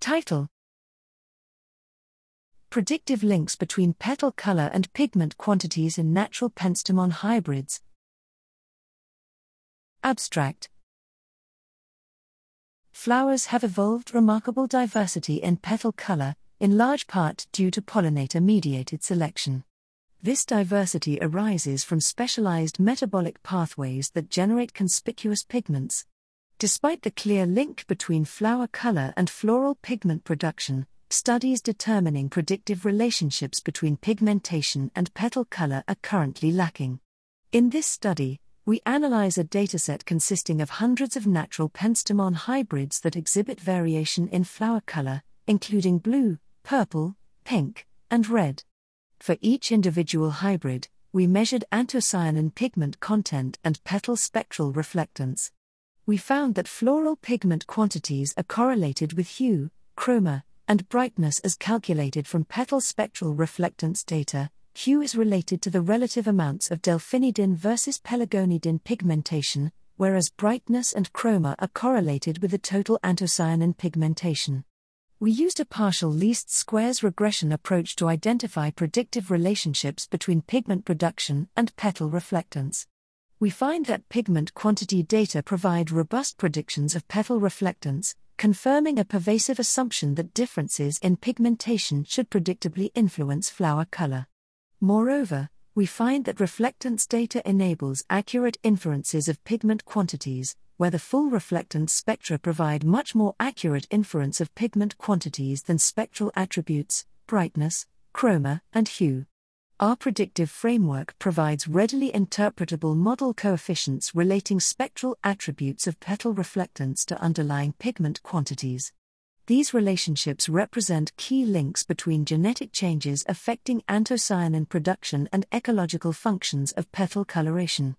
Title Predictive links between petal color and pigment quantities in natural penstemon hybrids. Abstract Flowers have evolved remarkable diversity in petal color, in large part due to pollinator mediated selection. This diversity arises from specialized metabolic pathways that generate conspicuous pigments. Despite the clear link between flower color and floral pigment production, studies determining predictive relationships between pigmentation and petal color are currently lacking. In this study, we analyze a dataset consisting of hundreds of natural penstemon hybrids that exhibit variation in flower color, including blue, purple, pink, and red. For each individual hybrid, we measured anthocyanin pigment content and petal spectral reflectance. We found that floral pigment quantities are correlated with hue, chroma, and brightness as calculated from petal spectral reflectance data. Hue is related to the relative amounts of delphinidin versus pelargonidin pigmentation, whereas brightness and chroma are correlated with the total anthocyanin pigmentation. We used a partial least squares regression approach to identify predictive relationships between pigment production and petal reflectance. We find that pigment quantity data provide robust predictions of petal reflectance, confirming a pervasive assumption that differences in pigmentation should predictably influence flower color. Moreover, we find that reflectance data enables accurate inferences of pigment quantities, where the full reflectance spectra provide much more accurate inference of pigment quantities than spectral attributes, brightness, chroma, and hue. Our predictive framework provides readily interpretable model coefficients relating spectral attributes of petal reflectance to underlying pigment quantities. These relationships represent key links between genetic changes affecting anthocyanin production and ecological functions of petal coloration.